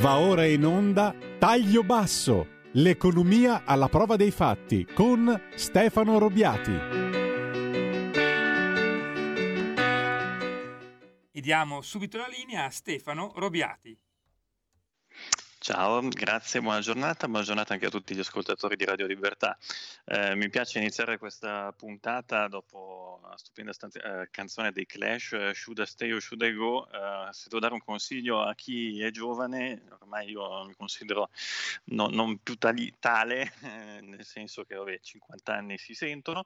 Va ora in onda Taglio Basso, l'economia alla prova dei fatti con Stefano Robiati. E diamo subito la linea a Stefano Robiati. Ciao, grazie, buona giornata, buona giornata anche a tutti gli ascoltatori di Radio Libertà. Eh, mi piace iniziare questa puntata dopo la stupenda stanzi- eh, canzone dei Clash, eh, Should I Stay or Should I Go? Eh, se devo dare un consiglio a chi è giovane, ormai io mi considero no, non più tali- tale, eh, nel senso che vabbè, 50 anni si sentono,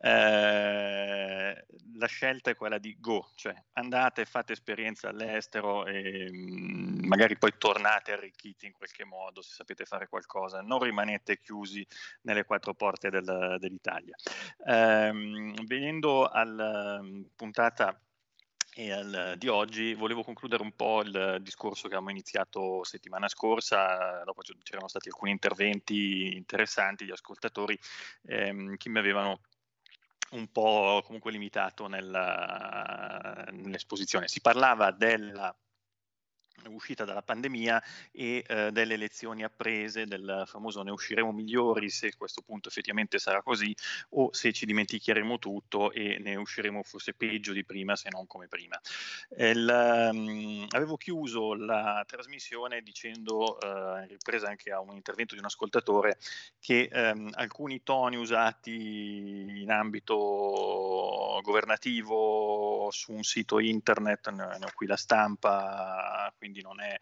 eh, la scelta è quella di go, cioè andate, fate esperienza all'estero e mh, mm, magari poi tornate arricchiti arricchiti in qualche modo se sapete fare qualcosa, non rimanete chiusi nelle quattro porte del, dell'Italia. Ehm, venendo alla mm, puntata al, di oggi volevo concludere un po' il discorso che abbiamo iniziato settimana scorsa, dopo c'erano stati alcuni interventi interessanti di ascoltatori ehm, che mi avevano un po' comunque limitato nella, nell'esposizione. Si parlava della uscita dalla pandemia e eh, delle elezioni apprese, del famoso ne usciremo migliori se questo punto effettivamente sarà così o se ci dimenticheremo tutto e ne usciremo forse peggio di prima se non come prima. Il, um, avevo chiuso la trasmissione dicendo, uh, ripresa anche a un intervento di un ascoltatore, che um, alcuni toni usati in ambito governativo su un sito internet, ne ho qui la stampa, quindi quindi non è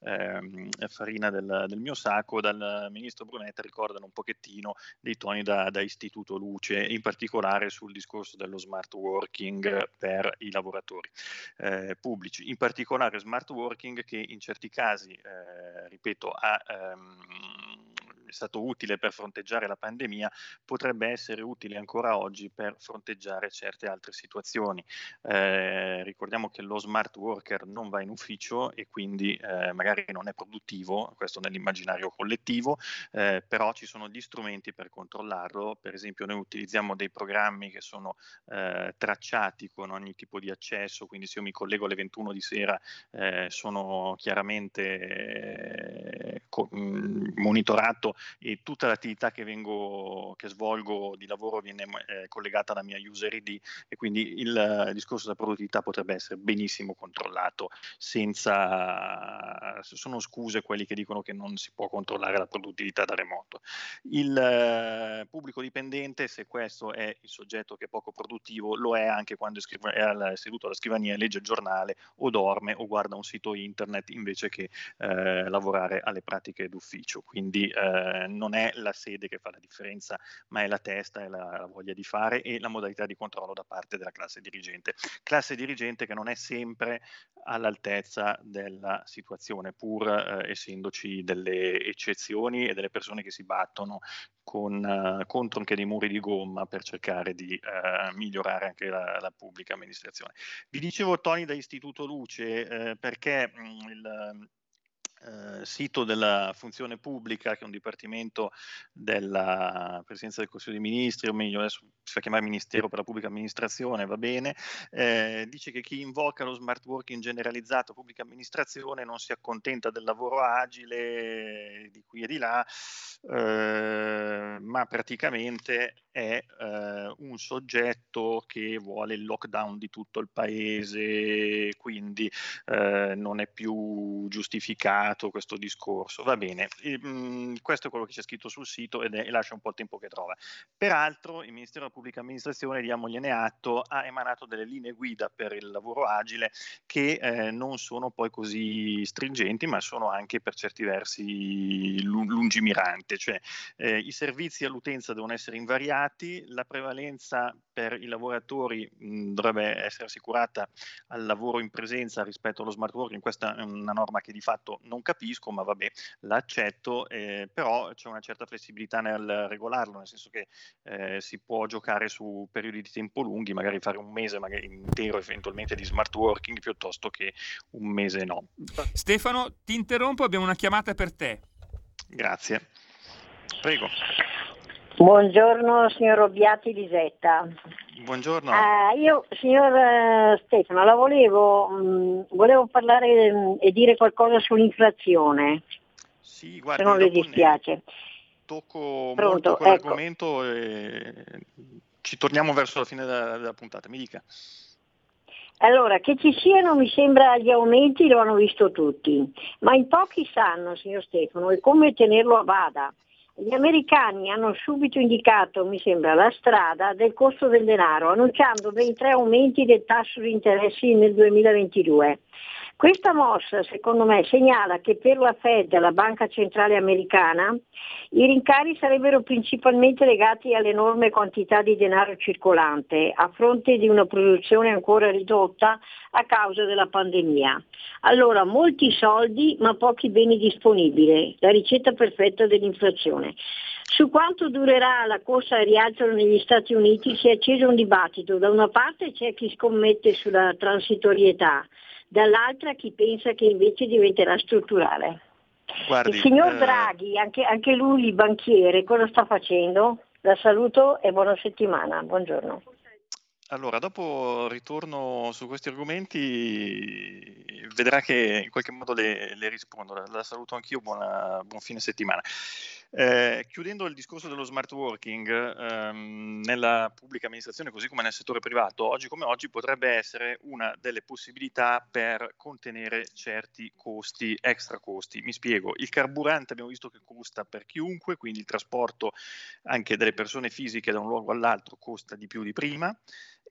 ehm, farina del, del, mio sacco, dal ministro Brunetta ricordano un pochettino dei toni da, da, Istituto Luce, in particolare sul discorso dello smart working per i lavoratori eh, pubblici, in particolare smart working che in certi casi, eh, ripeto, ha... Ehm, è stato utile per fronteggiare la pandemia, potrebbe essere utile ancora oggi per fronteggiare certe altre situazioni. Eh, ricordiamo che lo smart worker non va in ufficio e quindi eh, magari non è produttivo, questo nell'immaginario collettivo, eh, però ci sono gli strumenti per controllarlo, per esempio noi utilizziamo dei programmi che sono eh, tracciati con ogni tipo di accesso, quindi se io mi collego alle 21 di sera eh, sono chiaramente eh, co- monitorato e tutta l'attività che, vengo, che svolgo di lavoro viene eh, collegata alla mia user ID e quindi il, discorso della produttività potrebbe essere benissimo controllato senza sono scuse quelli che dicono che non si può controllare la produttività da remoto. Il eh, pubblico dipendente, se questo è il soggetto che è poco produttivo, lo è anche quando è, al, seduto alla scrivania, legge il giornale o dorme o guarda un sito internet invece che eh, lavorare alle pratiche d'ufficio. Quindi eh, eh, non è la sede che fa la differenza, ma è la testa e la, la, voglia di fare e la modalità di controllo da parte della classe dirigente. Classe dirigente che non è sempre all'altezza della situazione, pur eh, essendoci delle eccezioni e delle persone che si battono con, uh, contro anche dei muri di gomma per cercare di uh, migliorare anche la, la, pubblica amministrazione. Vi dicevo Tony da Istituto Luce eh, perché mh, mm, il eh, sito della funzione pubblica, che è un dipartimento della Presidenza del Consiglio dei Ministri, o meglio adesso si fa chiamare Ministero per la Pubblica Amministrazione, va bene, eh, dice che chi invoca lo smart working generalizzato pubblica amministrazione non si accontenta del lavoro agile di qui e di là, eh, ma praticamente è eh, un soggetto che vuole il lockdown di tutto il paese, quindi eh, non è più giustificato questo discorso. Va bene, e, mh, mm, questo è quello che c'è scritto sul sito ed è, e lascia un po' il tempo che trova. Peraltro il Ministero della Pubblica Amministrazione, diamogliene atto, ha emanato delle linee guida per il lavoro agile che eh, non sono poi così stringenti, ma sono anche per certi versi lungimiranti, cioè eh, i servizi all'utenza devono essere invariati, dati, la prevalenza per i lavoratori mh, dovrebbe essere assicurata al lavoro in presenza rispetto allo smart working, questa è una norma che di fatto non capisco, ma vabbè, l'accetto, eh, però c'è una certa flessibilità nel regolarlo, nel senso che eh, si può giocare su periodi di tempo lunghi, magari fare un mese magari intero eventualmente di smart working piuttosto che un mese no. Stefano, ti interrompo, abbiamo una chiamata per te. Grazie. Prego. Buongiorno signor Robbiati Lisetta. Buongiorno. Uh, io, signor uh, Stefano, la volevo, um, volevo parlare um, e dire qualcosa sull'inflazione. Sì, guardi, se non le dispiace. Tocco Pronto, molto quell'argomento ecco. e ci torniamo verso la fine della, della puntata. Mi dica. Allora, che ci siano, mi sembra, gli aumenti lo hanno visto tutti, ma in pochi sanno, signor Stefano, e come tenerlo a bada. Gli americani hanno subito indicato, mi sembra, la strada del costo del denaro, annunciando ben tre aumenti del tasso di interessi nel 2022. Questa mossa, secondo me, segnala che per la Fed, la Banca Centrale Americana, i rincari sarebbero principalmente legati all'enorme quantità di denaro circolante, a fronte di una produzione ancora ridotta a causa della pandemia. Allora, molti soldi ma pochi beni disponibili, la ricetta perfetta dell'inflazione. Su quanto durerà la corsa al rialzo negli Stati Uniti si è acceso un dibattito. Da una parte c'è chi scommette sulla transitorietà, dall'altra chi pensa che invece diventerà strutturale. Guardi, il signor eh... Draghi, anche, anche lui il banchiere, cosa sta facendo? La saluto e buona settimana, buongiorno. Allora, dopo ritorno su questi argomenti, vedrà che in qualche modo le, le rispondo. La, la, saluto anch'io, buona, buon fine settimana. Eh, chiudendo il discorso dello smart working, ehm, nella pubblica amministrazione così come nel settore privato, oggi come oggi potrebbe essere una delle possibilità per contenere certi costi, extra costi. Mi spiego, il carburante abbiamo visto che costa per chiunque, quindi il trasporto anche delle persone fisiche da un luogo all'altro costa di più di prima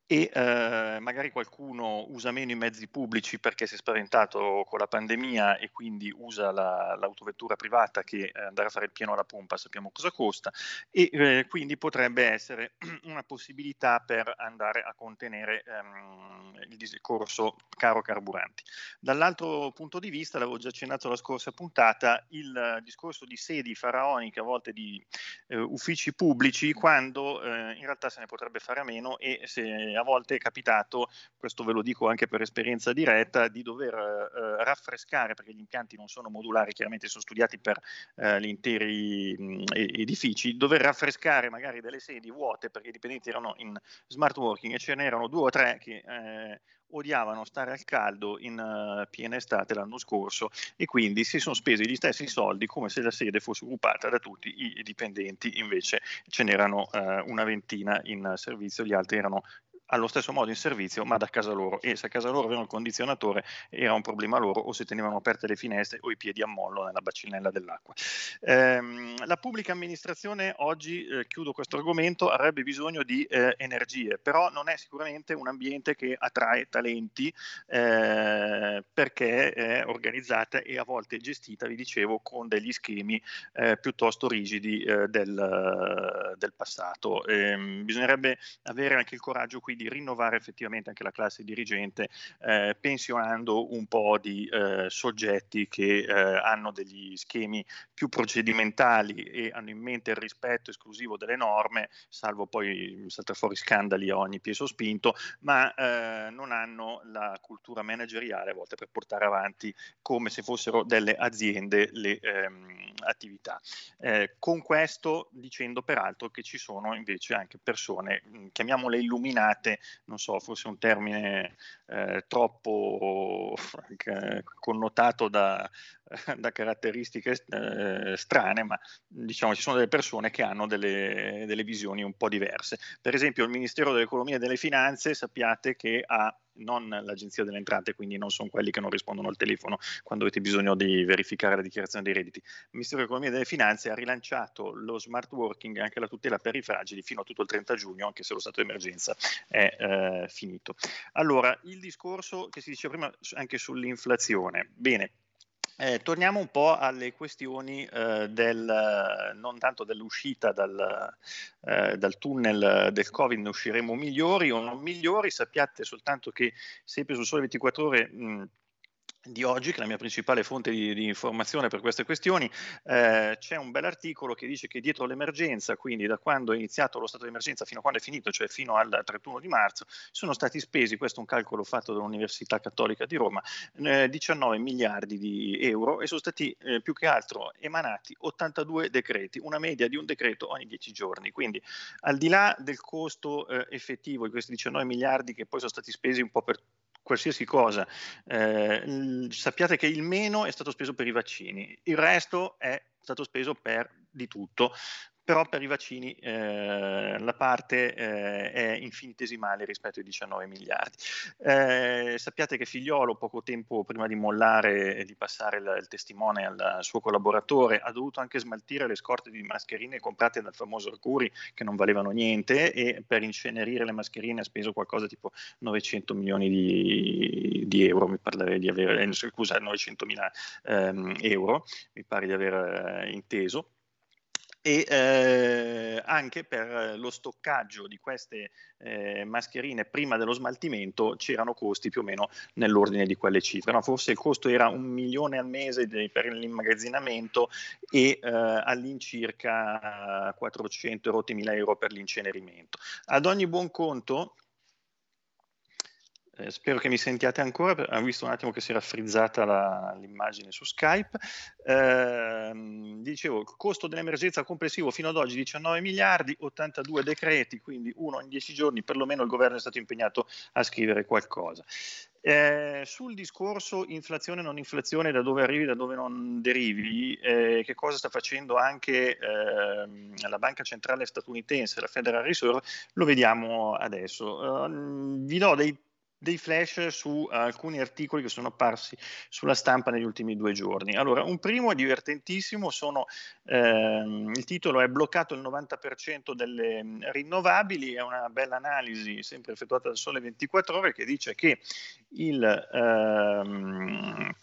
e eh, magari qualcuno usa meno i mezzi pubblici perché si è spaventato con la pandemia e quindi usa la, l'autovettura privata che eh, andare a fare il pieno alla pompa sappiamo cosa costa e eh, quindi potrebbe essere una possibilità per andare a contenere ehm, il discorso caro carburanti. Dall'altro punto di vista, l'avevo già accennato la scorsa puntata, il discorso di sedi faraoniche a volte di eh, uffici pubblici quando eh, in realtà se ne potrebbe fare a meno e se a volte è capitato, questo ve lo dico anche per esperienza diretta, di dover eh, raffrescare, perché gli impianti non sono modulari, chiaramente sono studiati per eh, gli interi mh, edifici, dover raffrescare magari delle sedi vuote perché i dipendenti erano in smart working e ce n'erano due o tre che eh, odiavano stare al caldo in uh, piena estate l'anno scorso e quindi si sono spesi gli stessi soldi come se la sede fosse occupata da tutti i dipendenti, invece ce n'erano uh, una ventina in servizio, gli altri erano allo stesso modo in servizio, ma da casa loro. E se a casa loro avevano il condizionatore era un problema loro, o se tenevano aperte le finestre o i piedi a mollo nella bacinella dell'acqua. Ehm, la pubblica amministrazione oggi, eh, chiudo questo argomento, avrebbe bisogno di eh, energie, però non è sicuramente un ambiente che attrae talenti eh, perché è organizzata e a volte gestita, vi dicevo, con degli schemi eh, piuttosto rigidi eh, del, del, passato. Ehm, bisognerebbe avere anche il coraggio qui di rinnovare effettivamente anche la classe dirigente, eh, pensionando un po' di eh, soggetti che eh, hanno degli schemi più procedimentali e hanno in mente il rispetto esclusivo delle norme, salvo poi saltare fuori scandali a ogni piede sospinto, ma eh, non hanno la cultura manageriale a volte per portare avanti come se fossero delle aziende le ehm, attività. Eh, con questo dicendo peraltro che ci sono invece anche persone, chiamiamole illuminate, non so, forse un termine eh, troppo eh, connotato da, da caratteristiche eh, strane, ma diciamo ci sono delle persone che hanno delle, delle visioni un po' diverse. Per esempio il Ministero dell'Economia e delle Finanze sappiate che ha non l'agenzia delle entrate, quindi non sono quelli che non rispondono al telefono quando avete bisogno di verificare la dichiarazione dei redditi. Il Ministero dell'Economia e delle Finanze ha rilanciato lo smart working e anche la tutela per i fragili fino a tutto il 30 giugno, anche se lo stato di emergenza è eh, finito. Allora, il discorso che si diceva prima anche sull'inflazione. Bene, eh, torniamo un po' alle questioni eh, del, non tanto dell'uscita dal, eh, dal, tunnel del Covid, ne usciremo migliori o non migliori, sappiate soltanto che sempre su Sole 24 Ore mh, di oggi, che è la mia principale fonte di, di informazione per queste questioni, eh, c'è un bel articolo che dice che dietro l'emergenza, quindi da quando è iniziato lo stato di emergenza fino a quando è finito, cioè fino al 31 di marzo, sono stati spesi, questo è un calcolo fatto dall'Università Cattolica di Roma, eh, 19 miliardi di euro e sono stati eh, più che altro emanati 82 decreti, una media di un decreto ogni 10 giorni. Quindi al di là del costo eh, effettivo di questi 19 miliardi che poi sono stati spesi un po' per qualsiasi cosa, eh, sappiate che il meno è stato speso per i vaccini, il resto è stato speso per di tutto, però per i vaccini eh, la parte eh, è infinitesimale rispetto ai 19 miliardi. Eh, sappiate che Figliolo, poco tempo prima di mollare e di passare il, il, testimone al suo collaboratore, ha dovuto anche smaltire le scorte di mascherine comprate dal famoso Arcuri che non valevano niente e per incenerire le mascherine ha speso qualcosa tipo 900 milioni di, di euro, mi pare di avere, eh, scusa, 900 mila ehm, euro, mi pare di aver eh, inteso e eh, anche per lo stoccaggio di queste eh, mascherine prima dello smaltimento c'erano costi più o meno nell'ordine di quelle cifre. No, forse il costo era un milione al mese de, per l'immagazzinamento e eh, all'incirca 400 rotti mila euro per l'incenerimento. Ad ogni buon conto eh, spero che mi sentiate ancora, ho visto un attimo che si era frizzata la, l'immagine su Skype. Eh, dicevo, il costo dell'emergenza complessivo fino ad oggi 19 miliardi, 82 decreti, quindi uno in 10 giorni, perlomeno il governo è stato impegnato a scrivere qualcosa. Eh, sul discorso inflazione non inflazione, da dove arrivi, da dove non derivi, eh, che cosa sta facendo anche eh, la banca centrale statunitense, la Federal Reserve, lo vediamo adesso. Uh, vi do dei dei flash su alcuni articoli che sono apparsi sulla stampa negli ultimi due giorni. Allora, un primo è divertentissimo, sono, ehm, il titolo è bloccato il 90% delle mm, rinnovabili, è una bella analisi sempre effettuata dal Sole 24 ore che dice che il... Ehm,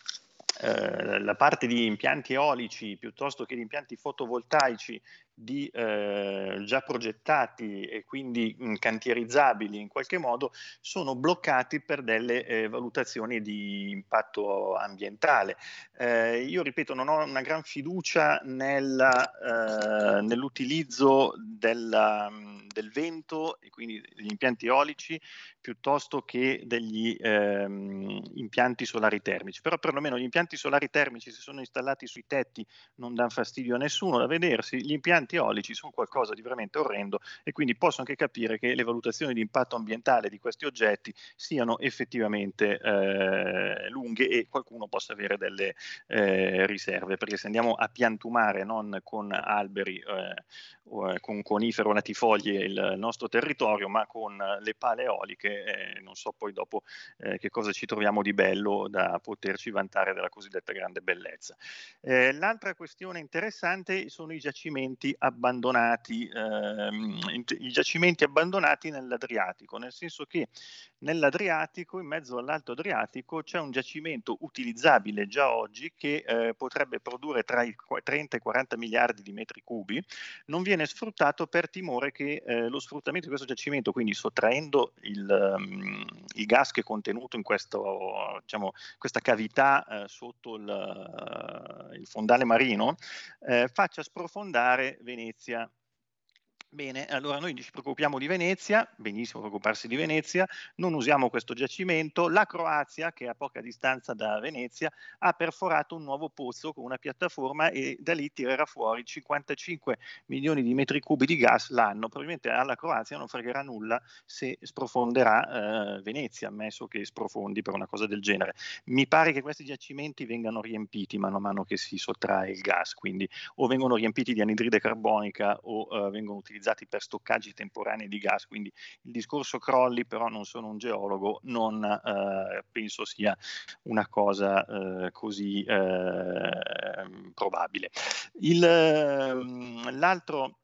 eh, la parte di impianti eolici piuttosto che di impianti fotovoltaici di, eh, già progettati e quindi mh, cantierizzabili in qualche modo sono bloccati per delle eh, valutazioni di impatto ambientale. Eh, io ripeto, non ho una gran fiducia nella, eh, nell'utilizzo della, del vento e quindi degli impianti eolici piuttosto che degli ehm, impianti solari termici, però perlomeno gli impianti solari termici se sono installati sui tetti non danno fastidio a nessuno da vedersi, gli impianti impianti eolici sono qualcosa di veramente orrendo e quindi posso anche capire che le valutazioni di impatto ambientale di questi oggetti siano effettivamente eh, lunghe e qualcuno possa avere delle eh, riserve, perché se andiamo a piantumare non con alberi eh, o eh, con conifero latifoglie il nostro territorio, ma con le pale eoliche, eh, non so poi dopo eh, che cosa ci troviamo di bello da poterci vantare della cosiddetta grande bellezza. l'altra questione interessante sono i giacimenti abbandonati, ehm, i giacimenti abbandonati nell'Adriatico, nel senso che nell'Adriatico, in mezzo all'Alto Adriatico, c'è un giacimento utilizzabile già oggi che eh, potrebbe produrre tra i 30 e i 40 miliardi di metri cubi, non viene sfruttato per timore che eh, lo sfruttamento di questo giacimento, quindi sottraendo il, um, il gas che è contenuto in questo, diciamo, questa cavità eh, sotto il, uh, il, fondale marino, eh, faccia sprofondare Venezia Bene, allora noi ci preoccupiamo di Venezia, benissimo preoccuparsi di Venezia, non usiamo questo giacimento. La Croazia, che è a poca distanza da Venezia, ha perforato un nuovo pozzo con una piattaforma e da lì tirerà fuori 55 milioni di metri cubi di gas l'anno. Probabilmente alla Croazia non fregherà nulla se sprofonderà eh, Venezia, ammesso che sprofondi per una cosa del genere. Mi pare che questi giacimenti vengano riempiti mano a mano che si sottrae il gas, quindi o vengono riempiti di anidride carbonica o eh, vengono utilizzati utilizzati per stoccaggi temporanei di gas, quindi il discorso crolli, però non sono un geologo, non eh, penso sia una cosa eh, così eh, probabile. Il, ehm, l'altro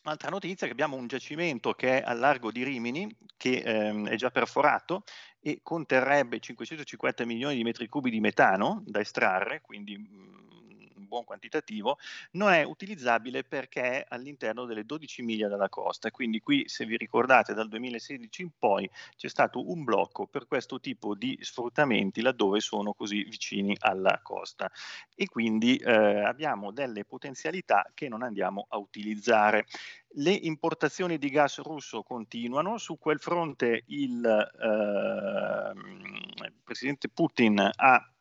Un'altra notizia è che abbiamo un giacimento che è al largo di Rimini, che ehm, è già perforato e conterrebbe 550 milioni di metri cubi di metano da estrarre, quindi mh, buon quantitativo, non è utilizzabile perché è all'interno delle 12 miglia dalla costa. Quindi qui, se vi ricordate, dal 2016 in poi c'è stato un blocco per questo tipo di sfruttamenti laddove sono così vicini alla costa. E quindi eh, abbiamo delle potenzialità che non andiamo a utilizzare. Le importazioni di gas russo continuano, su quel fronte il, eh, il presidente Putin ha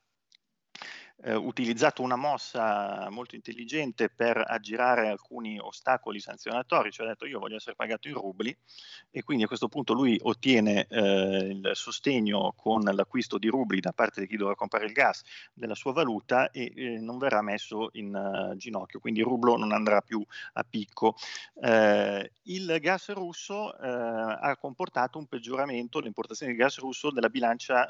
eh, utilizzato una mossa molto intelligente per aggirare alcuni ostacoli sanzionatori, cioè ha detto io voglio essere pagato in rubli e quindi a questo punto lui ottiene eh, il sostegno con l'acquisto di rubli da parte di chi dovrà comprare il gas della sua valuta e eh, non verrà messo in uh, ginocchio, quindi il rublo non andrà più a picco. Eh, il gas russo eh, ha comportato un peggioramento, l'importazione di gas russo della bilancia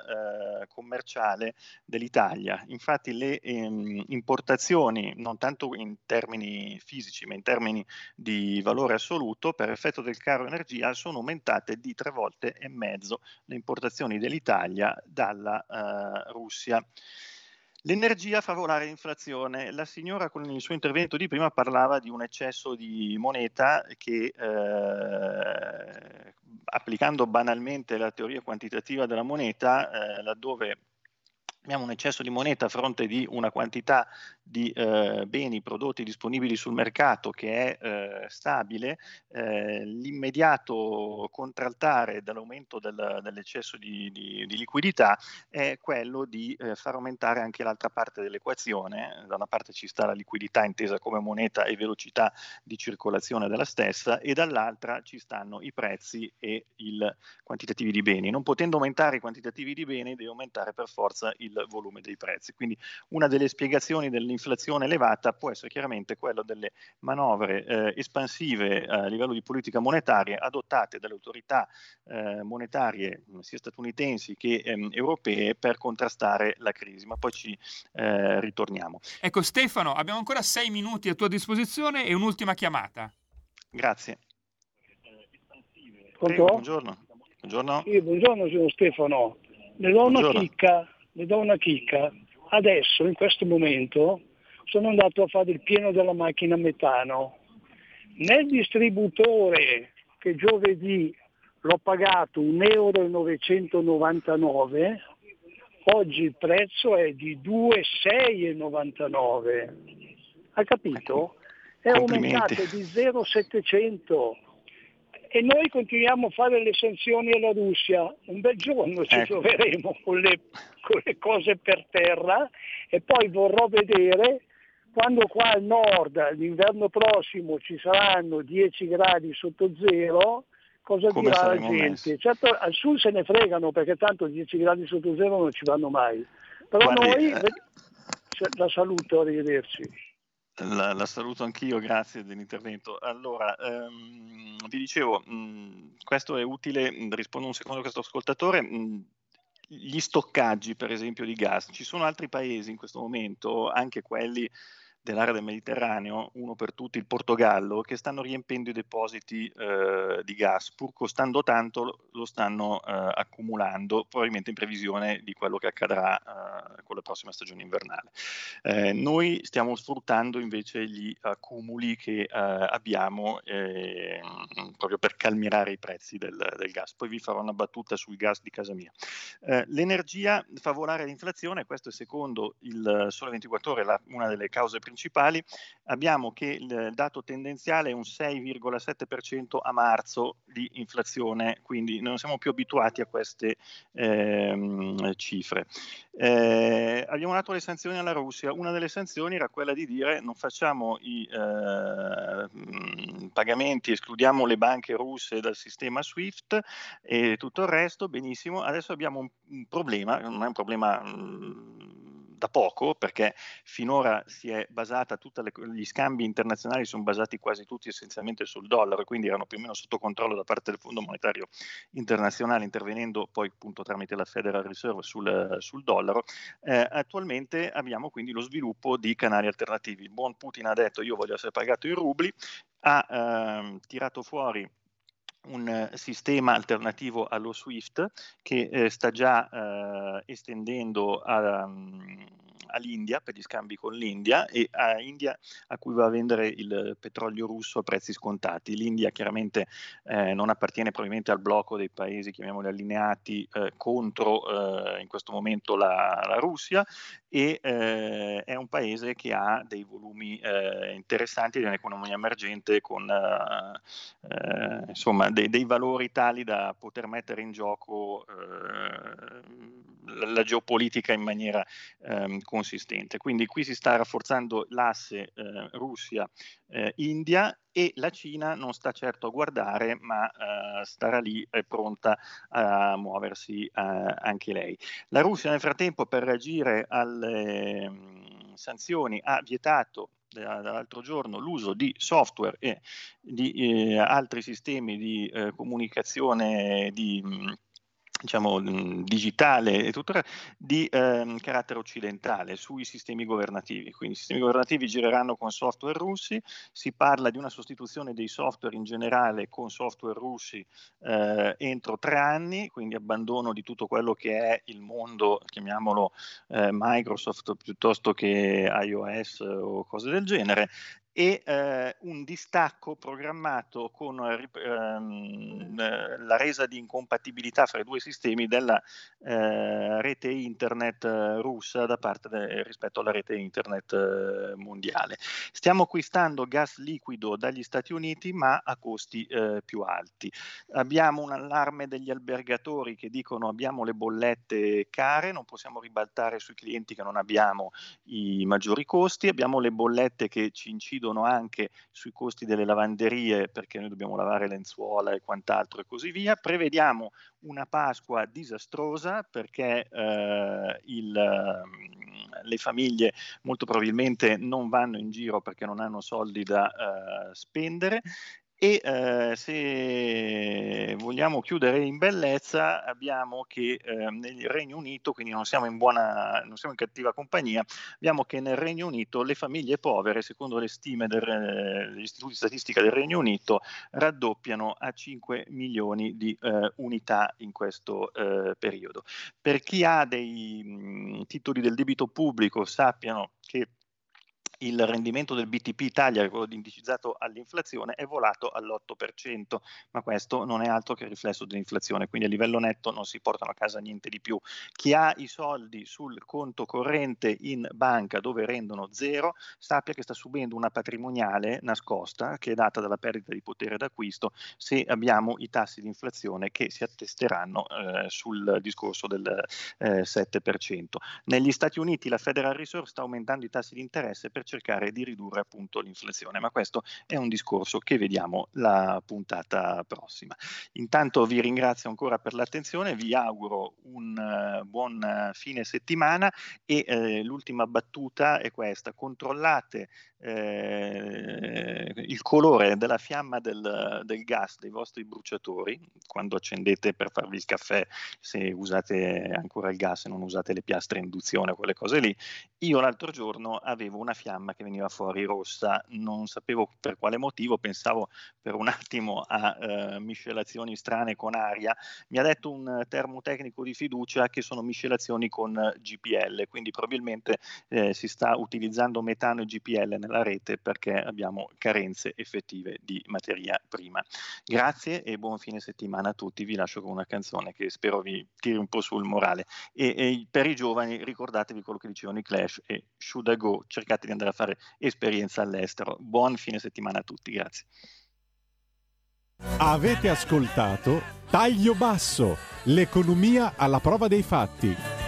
commerciale dell'Italia. Infatti le ehm, importazioni, non tanto in termini fisici, ma in termini di valore assoluto, per effetto del caro energia sono aumentate di tre volte e mezzo le importazioni dell'Italia dalla uh, Russia. L'energia fa volare l'inflazione. La signora con il suo intervento di prima parlava di un eccesso di moneta che, eh, applicando banalmente la teoria quantitativa della moneta, eh, laddove abbiamo un eccesso di moneta a fronte di una quantità di eh, beni prodotti disponibili sul mercato che è eh, stabile, eh, l'immediato contraltare dall'aumento del, dell'eccesso di, di, di, liquidità è quello di eh, far aumentare anche l'altra parte dell'equazione. Da una parte ci sta la liquidità intesa come moneta e velocità di circolazione della stessa e dall'altra ci stanno i prezzi e i quantitativi di beni. Non potendo aumentare i quantitativi di beni deve aumentare per forza il volume dei prezzi. Quindi una delle spiegazioni dell'inflazione l'inflazione elevata può essere chiaramente quello delle manovre eh, espansive eh, a livello di politica monetaria adottate dalle autorità eh, monetarie sia statunitensi che ehm, europee per contrastare la crisi, ma poi ci eh, ritorniamo. Ecco Stefano, abbiamo ancora sei minuti a tua disposizione e un'ultima chiamata. Grazie. Prego, buongiorno. Buongiorno. Sì, buongiorno, sono Stefano. Le do una chicca, le do una chicca. Adesso, in questo momento, sono andato a fare il pieno della macchina a metano. Nel distributore che giovedì l'ho pagato 1,999 euro, oggi il prezzo è di 2,699. Ha capito? È aumentato di 0,700 e noi continuiamo a fare le sanzioni alla Russia. Un bel giorno ci ecco. troveremo con le, con le cose per terra e poi vorrò vedere quando qua al nord l'inverno prossimo ci saranno 10 gradi sotto zero, cosa Come dirà la gente? Messi? Certo al sud se ne fregano perché tanto 10 gradi sotto zero non ci vanno mai. Però Guardi, noi eh... la saluto, arrivederci. La, la, saluto anch'io, grazie dell'intervento. Allora, ehm, vi dicevo, mh, questo è utile, rispondo un secondo a questo ascoltatore, mh, gli stoccaggi per esempio di gas. Ci sono altri paesi in questo momento, anche quelli dell'area del Mediterraneo, uno per tutti il Portogallo, che stanno riempendo i depositi eh, di gas, pur costando tanto lo stanno eh, accumulando, probabilmente in previsione di quello che accadrà eh, con la prossima stagione invernale. Eh, noi stiamo sfruttando invece gli accumuli che eh, abbiamo eh, proprio per calmirare i prezzi del, del, gas. Poi vi farò una battuta sul gas di casa mia. l'energia fa volare l'inflazione, questo è secondo il Sole 24 Ore la, una delle cause principali principali, abbiamo che il dato tendenziale è un 6,7% a marzo di inflazione, quindi non siamo più abituati a queste ehm, cifre. Eh, abbiamo dato le sanzioni alla Russia, una delle sanzioni era quella di dire non facciamo i eh, pagamenti, escludiamo le banche russe dal sistema SWIFT e tutto il resto, benissimo, adesso abbiamo un, problema, non è un problema... Mh, da poco, perché finora si è basata, tutti gli scambi internazionali sono basati quasi tutti essenzialmente sul dollaro, quindi erano più o meno sotto controllo da parte del Fondo Monetario Internazionale, intervenendo poi appunto tramite la Federal Reserve sul, sul dollaro. Eh, attualmente abbiamo quindi lo sviluppo di canali alternativi. Il buon Putin ha detto io voglio essere pagato in rubli, ha ehm, tirato fuori un eh, sistema alternativo allo SWIFT che eh, sta già eh, estendendo a, um, all'India per gli scambi con l'India e a India a cui va a vendere il petrolio russo a prezzi scontati. L'India chiaramente eh, non appartiene probabilmente al blocco dei paesi, chiamiamoli allineati, eh, contro eh, in questo momento la, la Russia e eh, è un paese che ha dei volumi eh, interessanti di un'economia emergente con eh, eh insomma dei, dei, valori tali da poter mettere in gioco eh, la, geopolitica in maniera ehm, consistente. Quindi qui si sta rafforzando l'asse eh, Russia-India e la Cina non sta certo a guardare, ma uh, starà lì e pronta a muoversi uh, anche lei. La Russia nel frattempo per reagire alle um, sanzioni ha vietato l'altro giorno l'uso di software e di eh, altri sistemi di eh, comunicazione di mh, diciamo, digitale e tutto di ehm, carattere occidentale sui sistemi governativi. Quindi i sistemi governativi gireranno con software russi, si parla di una sostituzione dei software in generale con software russi eh, entro tre anni, quindi abbandono di tutto quello che è il mondo, chiamiamolo eh, Microsoft piuttosto che iOS o cose del genere, e eh, un distacco programmato con ehm, eh, la resa di incompatibilità fra i due sistemi della eh, rete internet eh, russa da parte de, rispetto alla rete internet eh, mondiale. Stiamo acquistando gas liquido dagli Stati Uniti ma a costi eh, più alti. Abbiamo un allarme degli albergatori che dicono abbiamo le bollette care, non possiamo ribaltare sui clienti che non abbiamo i maggiori costi, abbiamo le bollette che ci incidono incidono anche sui costi delle lavanderie perché noi dobbiamo lavare lenzuola e quant'altro e così via. Prevediamo una Pasqua disastrosa perché eh, il, le famiglie molto probabilmente non vanno in giro perché non hanno soldi da eh, spendere e eh, se vogliamo chiudere in bellezza, abbiamo che eh, nel Regno Unito, quindi non siamo, in buona, non siamo in cattiva compagnia, abbiamo che nel Regno Unito le famiglie povere, secondo le stime del, degli istituti di statistica del Regno Unito, raddoppiano a 5 milioni di eh, unità in questo eh, periodo. Per chi ha dei mh, titoli del debito pubblico, sappiano che il rendimento del BTP Italia, quello indicizzato all'inflazione, è volato all'8%, ma questo non è altro che il riflesso dell'inflazione, quindi a livello netto non si portano a casa niente di più. Chi ha i soldi sul conto corrente in banca dove rendono zero, sappia che sta subendo una patrimoniale nascosta che è data dalla perdita di potere d'acquisto se abbiamo i tassi di inflazione che si attesteranno eh, sul discorso del eh, 7%. Negli Stati Uniti la Federal Reserve sta aumentando i tassi di interesse per cercare di ridurre appunto l'inflazione, ma questo è un discorso che vediamo la puntata prossima. Intanto vi ringrazio ancora per l'attenzione, vi auguro un uh, buon uh, fine settimana e uh, l'ultima battuta è questa, controllate eh, il colore della fiamma del, del, gas dei vostri bruciatori quando accendete per farvi il caffè se usate ancora il gas e non usate le piastre a induzione quelle cose lì io l'altro giorno avevo una fiamma che veniva fuori rossa non sapevo per quale motivo pensavo per un attimo a eh, miscelazioni strane con aria mi ha detto un termotecnico di fiducia che sono miscelazioni con GPL quindi probabilmente eh, si sta utilizzando metano e GPL nella rete perché abbiamo carenze effettive di materia prima. Grazie e buon fine settimana a tutti. Vi lascio con una canzone che spero vi tiri un po' sul morale. E, e per i giovani ricordatevi quello che dicevano i Clash e Should I Go, cercate di andare a fare esperienza all'estero. Buon fine settimana a tutti, grazie. Avete ascoltato Taglio Basso, l'economia alla prova dei fatti.